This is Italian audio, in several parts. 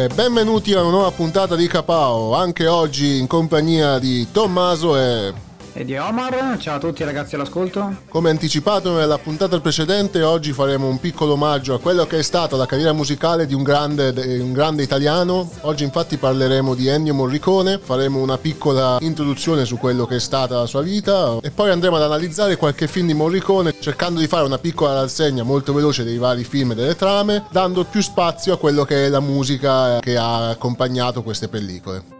E benvenuti a una nuova puntata di Capao, anche oggi in compagnia di Tommaso e e di Omar. Ciao a tutti ragazzi all'ascolto. Come anticipato nella puntata precedente, oggi faremo un piccolo omaggio a quello che è stata la carriera musicale di un grande, un grande italiano. Oggi infatti parleremo di Ennio Morricone, faremo una piccola introduzione su quello che è stata la sua vita e poi andremo ad analizzare qualche film di Morricone cercando di fare una piccola rassegna molto veloce dei vari film e delle trame, dando più spazio a quello che è la musica che ha accompagnato queste pellicole.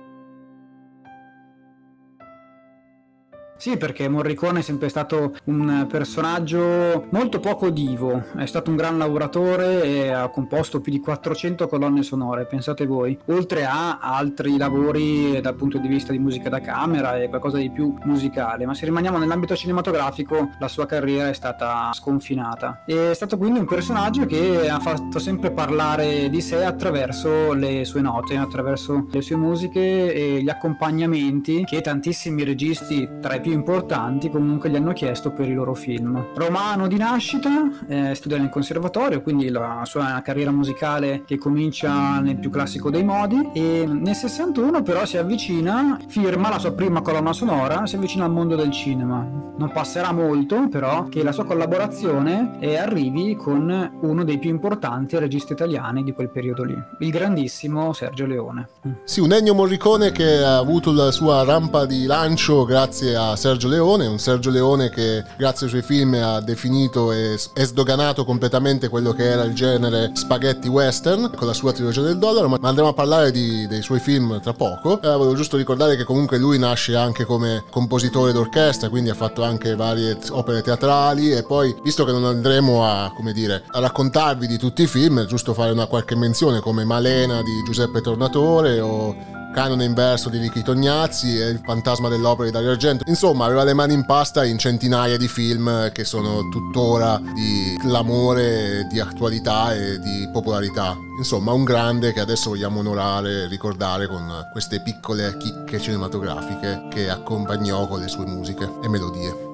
Sì, perché Morricone è sempre stato un personaggio molto poco divo, è stato un gran lavoratore e ha composto più di 400 colonne sonore, pensate voi, oltre a altri lavori dal punto di vista di musica da camera e qualcosa di più musicale, ma se rimaniamo nell'ambito cinematografico la sua carriera è stata sconfinata. È stato quindi un personaggio che ha fatto sempre parlare di sé attraverso le sue note, attraverso le sue musiche e gli accompagnamenti che tantissimi registi tra i più più importanti comunque gli hanno chiesto per i loro film. Romano di nascita, eh, studia nel conservatorio, quindi la sua carriera musicale che comincia nel più classico dei modi e nel 61 però si avvicina, firma la sua prima colonna sonora, si avvicina al mondo del cinema. Non passerà molto però che la sua collaborazione arrivi con uno dei più importanti registi italiani di quel periodo lì, il grandissimo Sergio Leone. Sì, un Ennio Morricone che ha avuto la sua rampa di lancio grazie a Sergio Leone, un Sergio Leone che grazie ai suoi film ha definito e, sdoganato completamente quello che era il genere spaghetti western con la sua trilogia del dollaro, ma andremo a parlare di, dei suoi film tra poco. Eh, volevo giusto ricordare che comunque lui nasce anche come compositore d'orchestra, quindi ha fatto anche varie opere teatrali e poi, visto che non andremo a, come dire, a raccontarvi di tutti i film, è giusto fare una qualche menzione come Malena di Giuseppe Tornatore o Canone inverso di Ricky Tognazzi e Il fantasma dell'opera di Dario Argento. Insomma, aveva le mani in pasta in centinaia di film che sono tuttora di clamore, di attualità e di popolarità. Insomma, un grande che adesso vogliamo onorare e ricordare con queste piccole chicche cinematografiche che accompagnò con le sue musiche e melodie.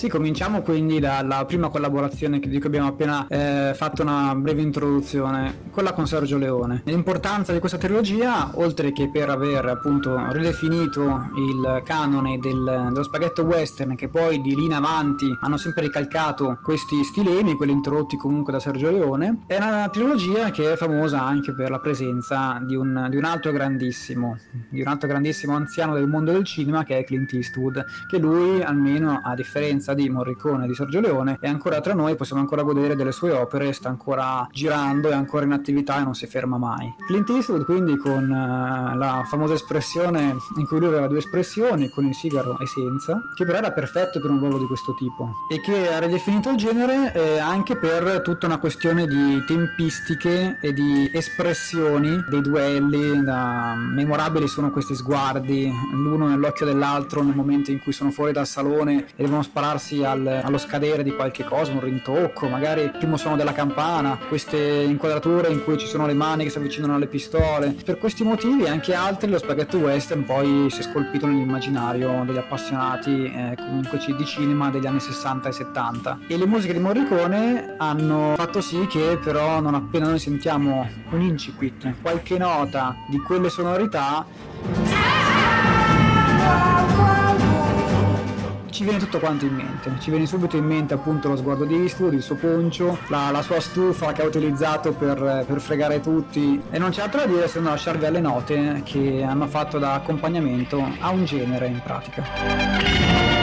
Sì, cominciamo quindi dalla prima collaborazione di cui abbiamo appena eh, fatto una breve introduzione, quella con Sergio Leone. L'importanza di questa trilogia, oltre che per aver appunto ridefinito il canone del, dello spaghetto western, che poi di lì in avanti hanno sempre ricalcato questi stilemi, quelli introdotti comunque da Sergio Leone, è una trilogia che è famosa anche per la presenza di un, di un altro grandissimo, di un altro grandissimo anziano del mondo del cinema che è Clint Eastwood, che lui almeno a differenza presenza di Morricone di Sergio Leone e ancora tra noi possiamo ancora godere delle sue opere, sta ancora girando, è ancora in attività e non si ferma mai. Clint Eastwood quindi con uh, la famosa espressione in cui lui aveva due espressioni, con il sigaro e senza, che però era perfetto per un ruolo di questo tipo e che ha ridefinito il genere eh, anche per tutta una questione di tempistiche e di espressioni dei duelli, da... memorabili sono questi sguardi, l'uno nell'occhio dell'altro nel momento in cui sono fuori dal salone e devono spararsi al, allo scadere di qualche cosa, un rintocco, magari il primo suono della campana, queste inquadrature in cui ci sono le mani che si avvicinano alle pistole. Per questi motivi e anche altri lo spaghetto western poi si è scolpito nell'immaginario degli appassionati eh, comunque di cinema degli anni 60 e 70 e le musiche di Morricone hanno fatto sì che però non appena noi sentiamo un incipit, qualche nota di quelle sonorità ci viene tutto quanto in mente. Ci viene subito in mente appunto lo sguardo di Eastwood, il suo poncio, la, la sua stufa che ha utilizzato per, per, fregare tutti e non c'è altro da dire se non lasciarvi alle note che hanno fatto da accompagnamento a un genere in pratica.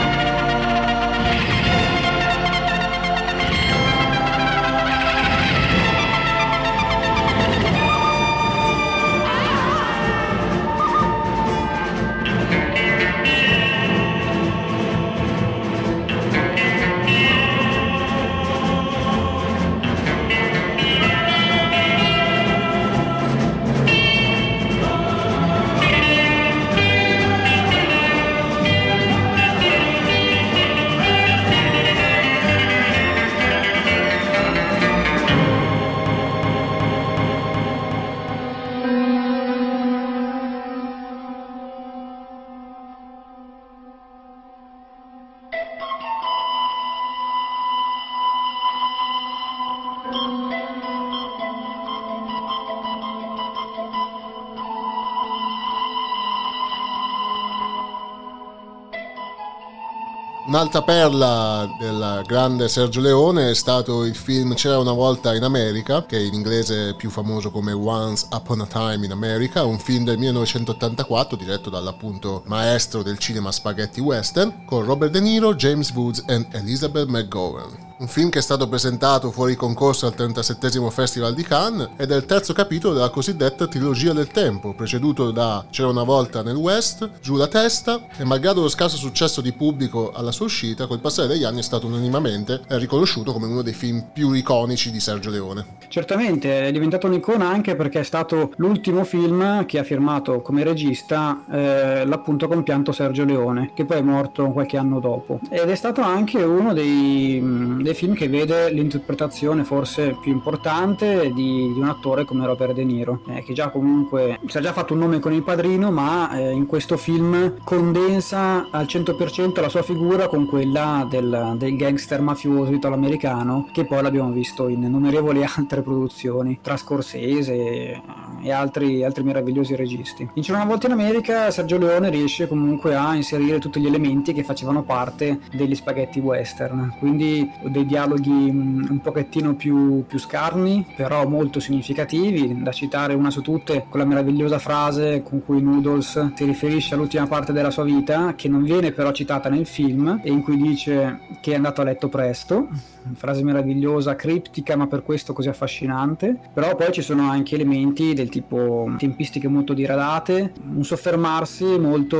Un'altra perla del grande Sergio Leone è stato il film C'era una volta in America, che in inglese è più famoso come Once Upon a Time in America, un film del 1984 diretto dall'appunto maestro del cinema spaghetti western, con Robert De Niro, James Woods e Elizabeth McGowan un film che è stato presentato fuori concorso al 37 Festival di Cannes ed è il terzo capitolo della cosiddetta trilogia del tempo, preceduto da C'era una volta nel West, Giù la testa e malgrado lo scarso successo di pubblico alla sua uscita, col passare degli anni è stato unanimamente riconosciuto come uno dei film più iconici di Sergio Leone. Certamente, è diventato un'icona anche perché è stato l'ultimo film che ha firmato come regista eh, l'appunto compianto Sergio Leone, che poi è morto qualche anno dopo. Ed è stato anche uno dei dei film che vede l'interpretazione forse più importante di, di un attore come Robert De Niro, eh, che già comunque si è già fatto un nome con il padrino, ma eh, in questo film condensa al 100% la sua figura con quella del, del gangster mafioso italo-americano, che poi l'abbiamo visto in innumerevoli altre produzioni, tra Scorsese e altri, altri meravigliosi registi. In C'era una volta in America Sergio Leone riesce comunque a inserire tutti gli elementi che facevano parte degli spaghetti western, quindi dei dialoghi mm, un pochettino più, più scarni, però molto significativi, da citare una su tutte, quella meravigliosa frase con cui Noodles si riferisce all'ultima parte della sua vita, che non viene però citata nel film, e in cui dice che è andato a letto presto, frase meravigliosa, criptica, ma per questo così affascinante. Però poi ci sono anche elementi del tipo tempistiche molto diradate, un soffermarsi molto,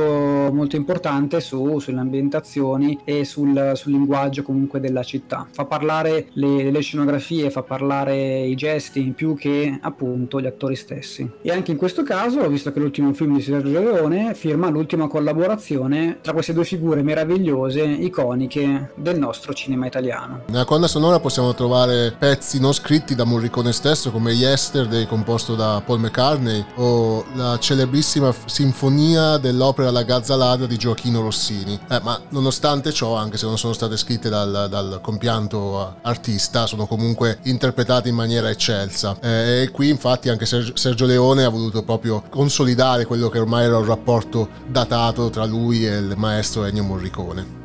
molto importante su, sulle ambientazioni e sul, sul linguaggio comunque della città fa parlare le, le, scenografie, fa parlare i gesti più che appunto gli attori stessi. E anche in questo caso, visto che l'ultimo film di Sergio Leone firma l'ultima collaborazione tra queste due figure meravigliose, iconiche del nostro cinema italiano. Nella colonna sonora possiamo trovare pezzi non scritti da Morricone stesso come Yesterday composto da Paul McCartney o la celebrissima sinfonia dell'opera La Gazzalada di Gioachino Rossini. Eh, ma nonostante ciò, anche se non sono state scritte dal, dal compianto artista sono comunque interpretati in maniera eccelsa eh, e qui infatti anche Sergio Leone ha voluto proprio consolidare quello che ormai era un rapporto datato tra lui e il maestro Ennio Morricone.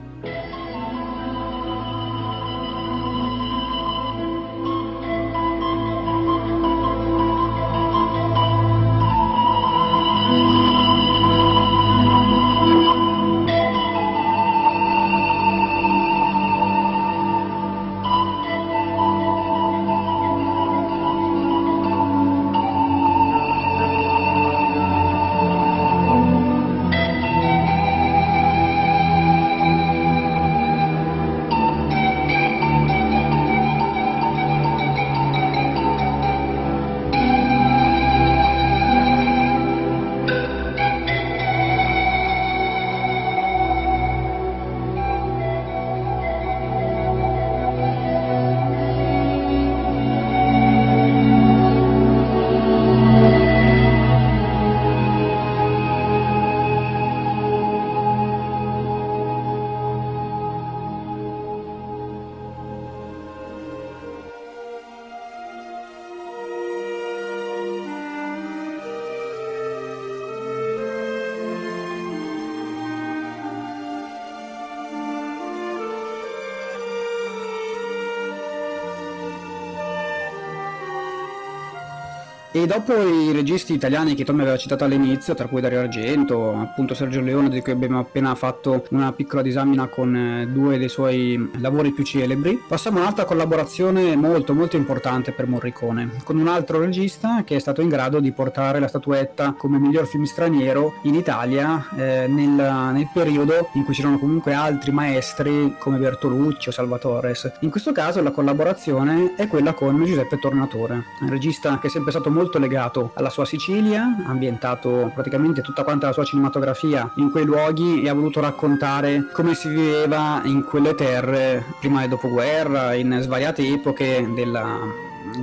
Dopo i registi italiani che Tommy aveva citato all'inizio, tra cui Dario Argento, appunto Sergio Leone, di cui abbiamo appena fatto una piccola disamina con eh, due dei suoi lavori più celebri, passiamo a un'altra collaborazione molto molto importante per Morricone, con un altro regista che è stato in grado di portare la statuetta come miglior film straniero in Italia eh, nel, nel, periodo in cui c'erano comunque altri maestri come Bertolucci o Salvatores. In questo caso la collaborazione è quella con Giuseppe Tornatore, un regista che è sempre stato molto molto legato alla sua Sicilia, ha ambientato praticamente tutta quanta la sua cinematografia in quei luoghi e ha voluto raccontare come si viveva in quelle terre prima e dopoguerra, in svariate epoche della,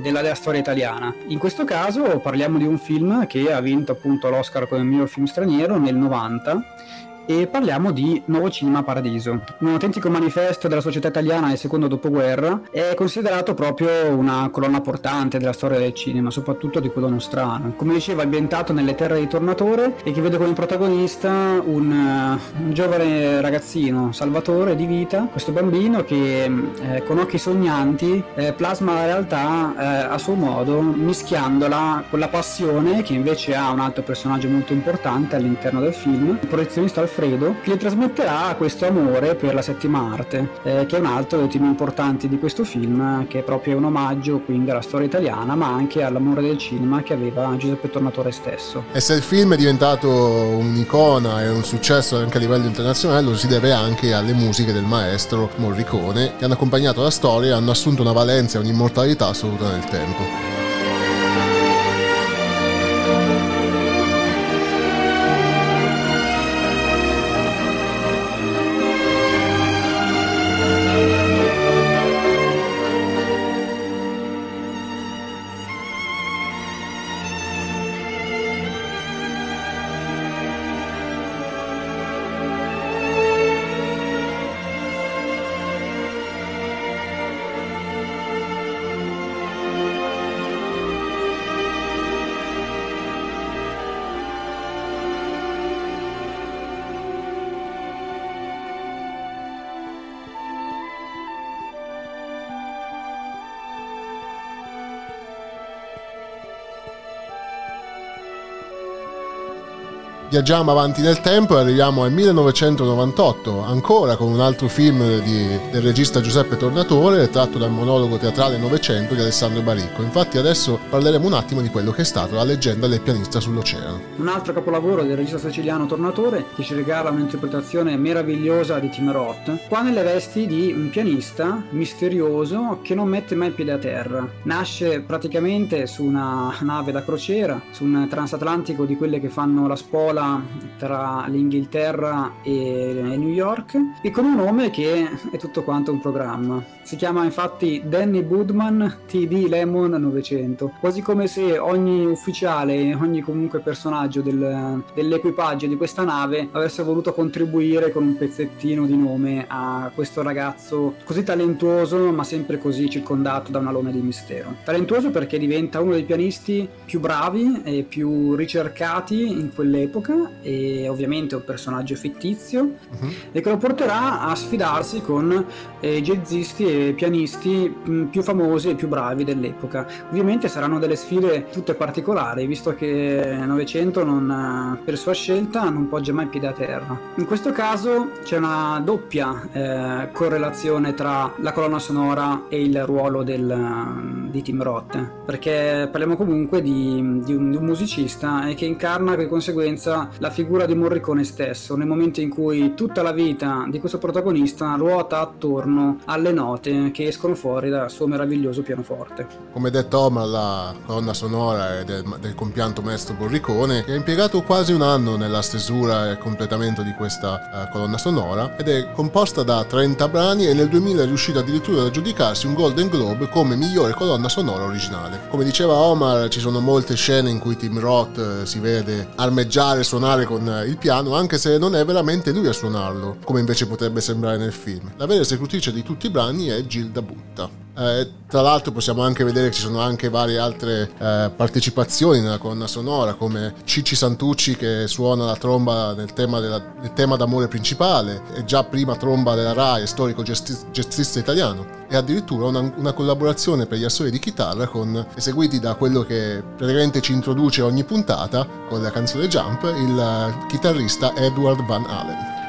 della, della, storia italiana. In questo caso parliamo di un film che ha vinto appunto l'Oscar come miglior film straniero nel 90 e parliamo di Nuovo Cinema Paradiso, un autentico manifesto della società italiana del secondo dopoguerra, è considerato proprio una colonna portante della storia del cinema, soprattutto di quello nostrano. Come diceva, ambientato nelle terre di Tornatore e che vede come protagonista un, un giovane ragazzino, Salvatore di vita, questo bambino che eh, con occhi sognanti eh, plasma la realtà eh, a suo modo, mischiandola con la passione che invece ha un altro personaggio molto importante all'interno del film, il professionista Alfredo, che trasmetterà questo amore per la settima arte, eh, che è un altro dei temi importanti di questo film, che è proprio un omaggio quindi alla storia italiana, ma anche all'amore del cinema che aveva Giuseppe Tornatore stesso. E se il film è diventato un'icona e un successo anche a livello internazionale, lo si deve anche alle musiche del maestro Morricone, che hanno accompagnato la storia e hanno assunto una valenza e un'immortalità assoluta nel tempo. Viaggiamo avanti nel tempo e arriviamo al 1998, ancora con un altro film di, del regista Giuseppe Tornatore, tratto dal monologo teatrale Novecento di Alessandro Baricco. Infatti adesso parleremo un attimo di quello che è stato la leggenda del pianista sull'oceano. Un altro capolavoro del regista siciliano Tornatore che ci regala un'interpretazione meravigliosa di Tim Roth, qua nelle vesti di un pianista misterioso che non mette mai piede a terra. Nasce praticamente su una nave da crociera, su un transatlantico di quelle che fanno la spola tra l'Inghilterra e New York e con un nome che è tutto quanto un programma. Si chiama infatti Danny Budman TD Lemon 900, quasi come se ogni ufficiale, ogni comunque personaggio del, dell'equipaggio di questa nave avesse voluto contribuire con un pezzettino di nome a questo ragazzo così talentuoso ma sempre così circondato da una luna di mistero. Talentuoso perché diventa uno dei pianisti più bravi e più ricercati in quell'epoca E ovviamente un personaggio fittizio uh-huh. e che lo porterà a sfidarsi con eh, jazzisti e pianisti mh, mm, più famosi e più bravi dell'epoca. Ovviamente saranno delle sfide tutte particolari visto che Novecento non, per sua scelta non poggia mai piede a terra. In questo caso c'è una doppia eh, correlazione tra la colonna sonora e il ruolo del, di Tim Roth perché parliamo comunque di, di, un, di un musicista e che incarna di conseguenza la figura di Morricone stesso, nel momento in cui tutta la vita di questo protagonista ruota attorno alle note che escono fuori dal suo meraviglioso pianoforte. Come detto Omar, la colonna sonora del, del compianto maestro Morricone, che ha impiegato quasi un anno nella stesura e completamento di questa uh, colonna sonora, ed è composta da 30 brani e nel 2000 è riuscito addirittura ad aggiudicarsi un Golden Globe come migliore colonna sonora originale. Come diceva Omar, ci sono molte scene in cui Tim Roth uh, si vede armeggiare suonare con eh, il piano, anche se non è veramente lui a suonarlo, come invece potrebbe sembrare nel film. La vera esecutrice di tutti i brani è Gilda Butta. Eh, tra l'altro possiamo anche vedere che ci sono anche varie altre eh, partecipazioni nella colonna sonora, come Cicci Santucci che suona la tromba nel tema, della, nel tema d'amore principale, e già prima tromba della RAI, storico jazzista italiano, e addirittura una, una collaborazione per gli assoli di chitarra con, eseguiti da quello che praticamente ci introduce ogni puntata con la canzone Jump, il chitarrista Edward Van Allen.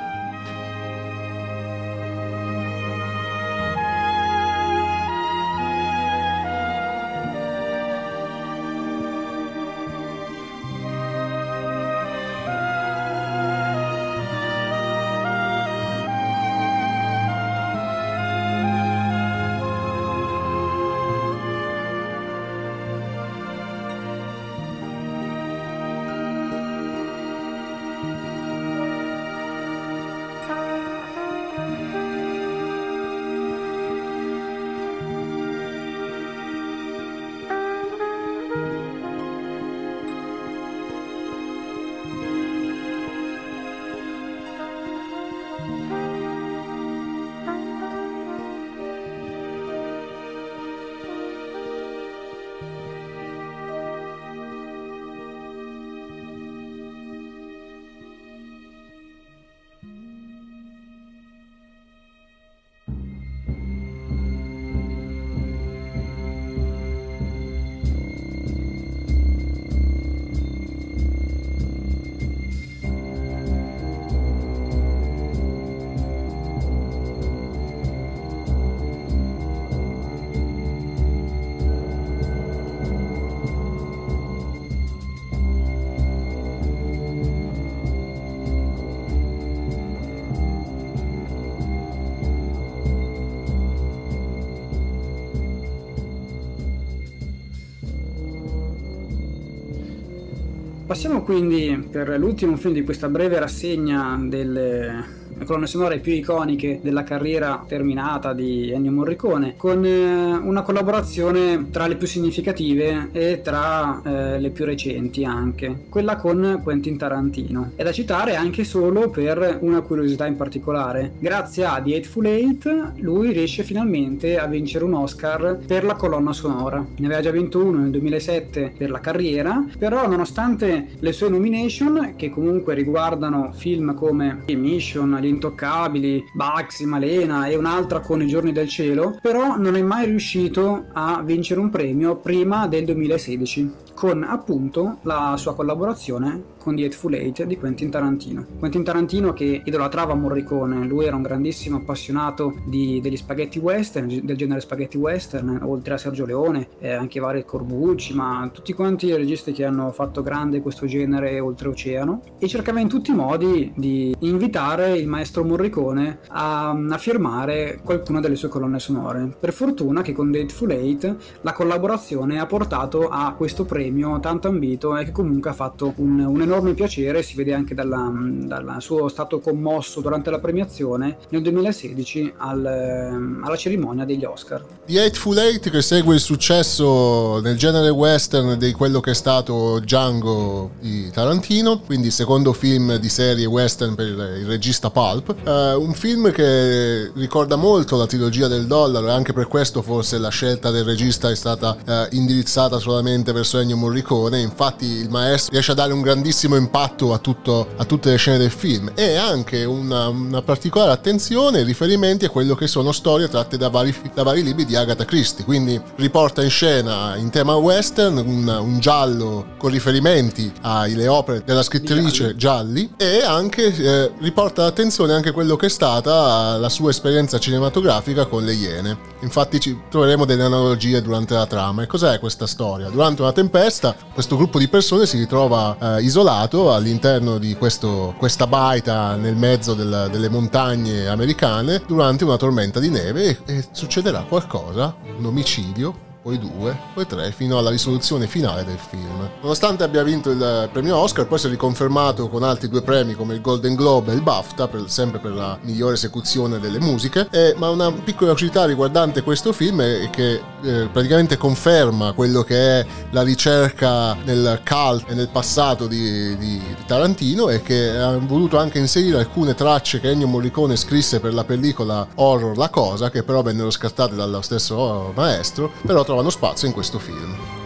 Passiamo quindi per l'ultimo film di questa breve rassegna delle le colonne sonore più iconiche della carriera terminata di Ennio Morricone, con eh, una collaborazione tra le più significative e tra eh, le più recenti anche, quella con Quentin Tarantino. È da citare anche solo per una curiosità in particolare. Grazie a The Eightful Eight lui riesce finalmente a vincere un Oscar per la colonna sonora. Ne aveva già vinto uno nel 2007 per la carriera, però nonostante le sue nomination, che comunque riguardano film come Mission, Gli Intoccabili, Baxi, Malena e un'altra con I Giorni del Cielo, però non è mai riuscito a vincere un premio prima del 2016 con appunto la sua collaborazione con The Hateful Eight di Quentin Tarantino. Quentin Tarantino che idolatrava Morricone, lui era un grandissimo appassionato di, degli spaghetti western, del genere spaghetti western, oltre a Sergio Leone, e anche vari Corbucci, ma tutti quanti i registi che hanno fatto grande questo genere oltreoceano e cercava in tutti i modi di invitare il maestro Morricone a, a firmare qualcuna delle sue colonne sonore. Per fortuna che con The Hateful Eight la collaborazione ha portato a questo premio tanto ambito e che comunque ha fatto un, un enorme enorme piacere, si vede anche dal suo stato commosso durante la premiazione nel 2016 al, ehm, alla cerimonia degli Oscar. The Eightful Eight che segue il successo nel genere western di quello che è stato Django di Tarantino, quindi il secondo film di serie western per il regista Pulp, uh, un film che ricorda molto la trilogia del dollaro e anche per questo forse la scelta del regista è stata uh, indirizzata solamente verso Ennio Morricone, infatti il maestro riesce a dare un grandissimo grandissimo impatto a, tutto, a tutte le scene del film e anche una, una, particolare attenzione e riferimenti a quello che sono storie tratte da vari, da vari, libri di Agatha Christie. Quindi riporta in scena in tema western un, un giallo con riferimenti alle opere della scrittrice Gialli e anche eh, riporta l'attenzione anche a quello che è stata la sua esperienza cinematografica con le Iene. Infatti ci troveremo delle analogie durante la trama. E cos'è questa storia? Durante una tempesta questo gruppo di persone si ritrova eh, isolato isolato all'interno di questo, questa baita nel mezzo del, delle montagne americane durante una tormenta di neve e, e succederà qualcosa, un omicidio poi due, poi tre, fino alla risoluzione finale del film. Nonostante abbia vinto il premio Oscar, poi si è riconfermato con altri due premi come il Golden Globe e il BAFTA, per, sempre per la migliore esecuzione delle musiche, eh, ma una piccola curiosità riguardante questo film è che eh, praticamente conferma quello che è la ricerca nel cult e nel passato di, di, di Tarantino e che ha voluto anche inserire alcune tracce che Ennio Morricone scrisse per la pellicola horror La Cosa, che però vennero scartate dallo stesso maestro, però trovano spazio in questo film.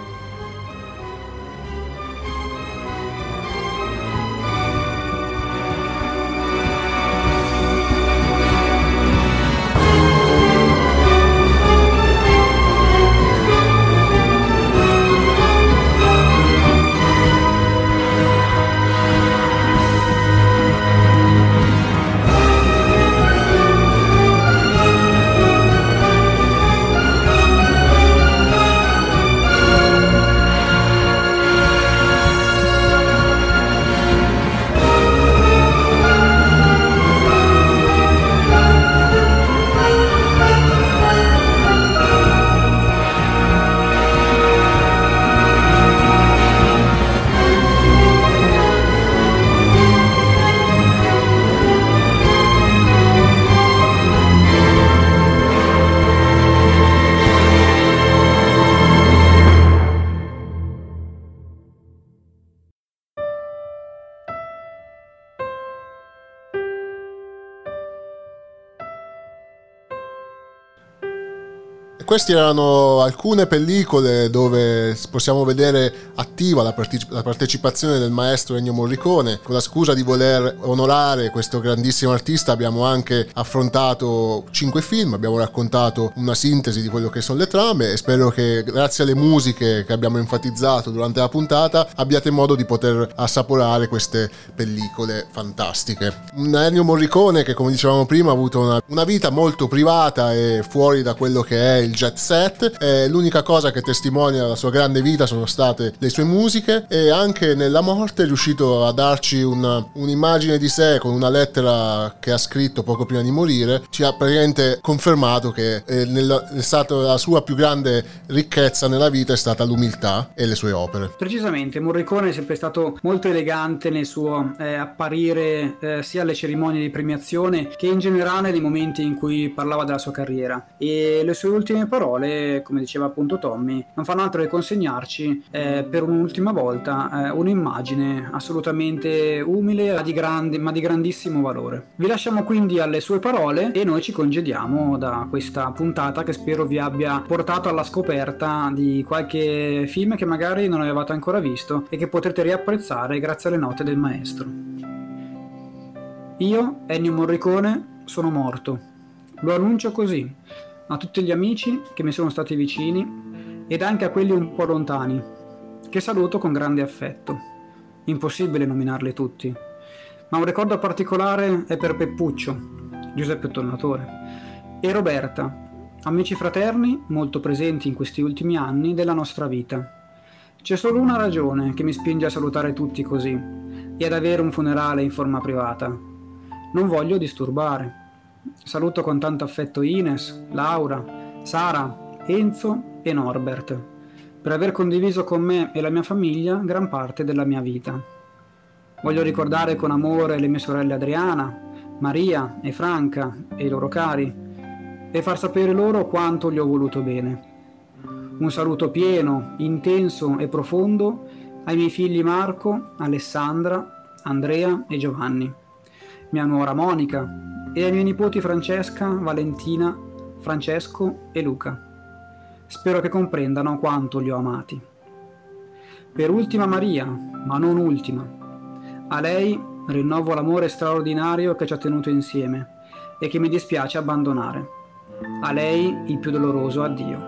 Queste erano alcune pellicole dove possiamo vedere attiva la, parte- la, partecipazione del maestro Ennio Morricone. Con la scusa di voler onorare questo grandissimo artista abbiamo anche affrontato cinque film, abbiamo raccontato una sintesi di quello che sono le trame e spero che grazie alle musiche che abbiamo enfatizzato durante la puntata abbiate modo di poter assaporare queste pellicole fantastiche. Un Ennio Morricone che come dicevamo prima ha avuto una, una vita molto privata e fuori da quello che è il jet set. Eh, l'unica cosa che testimonia la sua grande vita sono state le sue musiche e anche nella morte è riuscito a darci una, un'immagine di sé con una lettera che ha scritto poco prima di morire. Ci ha praticamente confermato che eh, nella, è stata la sua più grande ricchezza nella vita è stata l'umiltà e le sue opere. Precisamente, Morricone è sempre stato molto elegante nel suo eh, apparire eh, sia alle cerimonie di premiazione che in generale nei momenti in cui parlava della sua carriera. E le sue ultime parole, come diceva appunto Tommy, non fanno altro che consegnarci eh, per un'ultima volta eh, un'immagine assolutamente umile ma di, grande, ma di grandissimo valore. Vi lasciamo quindi alle sue parole e noi ci congediamo da questa puntata che spero vi abbia portato alla scoperta di qualche film che magari non avevate ancora visto e che potrete riapprezzare grazie alle note del maestro. Io, Ennio Morricone, sono morto. Lo annuncio così a tutti gli amici che mi sono stati vicini ed anche a quelli un po' lontani, che saluto con grande affetto. Impossibile nominarli tutti, ma un ricordo particolare è per Peppuccio, Giuseppe Tornatore, e Roberta, amici fraterni molto presenti in questi ultimi anni della nostra vita. C'è solo una ragione che mi spinge a salutare tutti così e ad avere un funerale in forma privata. Non voglio disturbare. Saluto con tanto affetto Ines, Laura, Sara, Enzo e Norbert, per aver condiviso con me e la mia famiglia gran parte della mia vita. Voglio ricordare con amore le mie sorelle Adriana, Maria e Franca e i loro cari e far sapere loro quanto gli ho voluto bene. Un saluto pieno, intenso e profondo ai miei figli Marco, Alessandra, Andrea e Giovanni, mia nuora Monica, e ai miei nipoti Francesca, Valentina, Francesco e Luca. Spero che comprendano quanto li ho amati. Per ultima Maria, ma non ultima. A lei rinnovo l'amore straordinario che ci ha tenuto insieme e che mi dispiace abbandonare. A lei il più doloroso addio.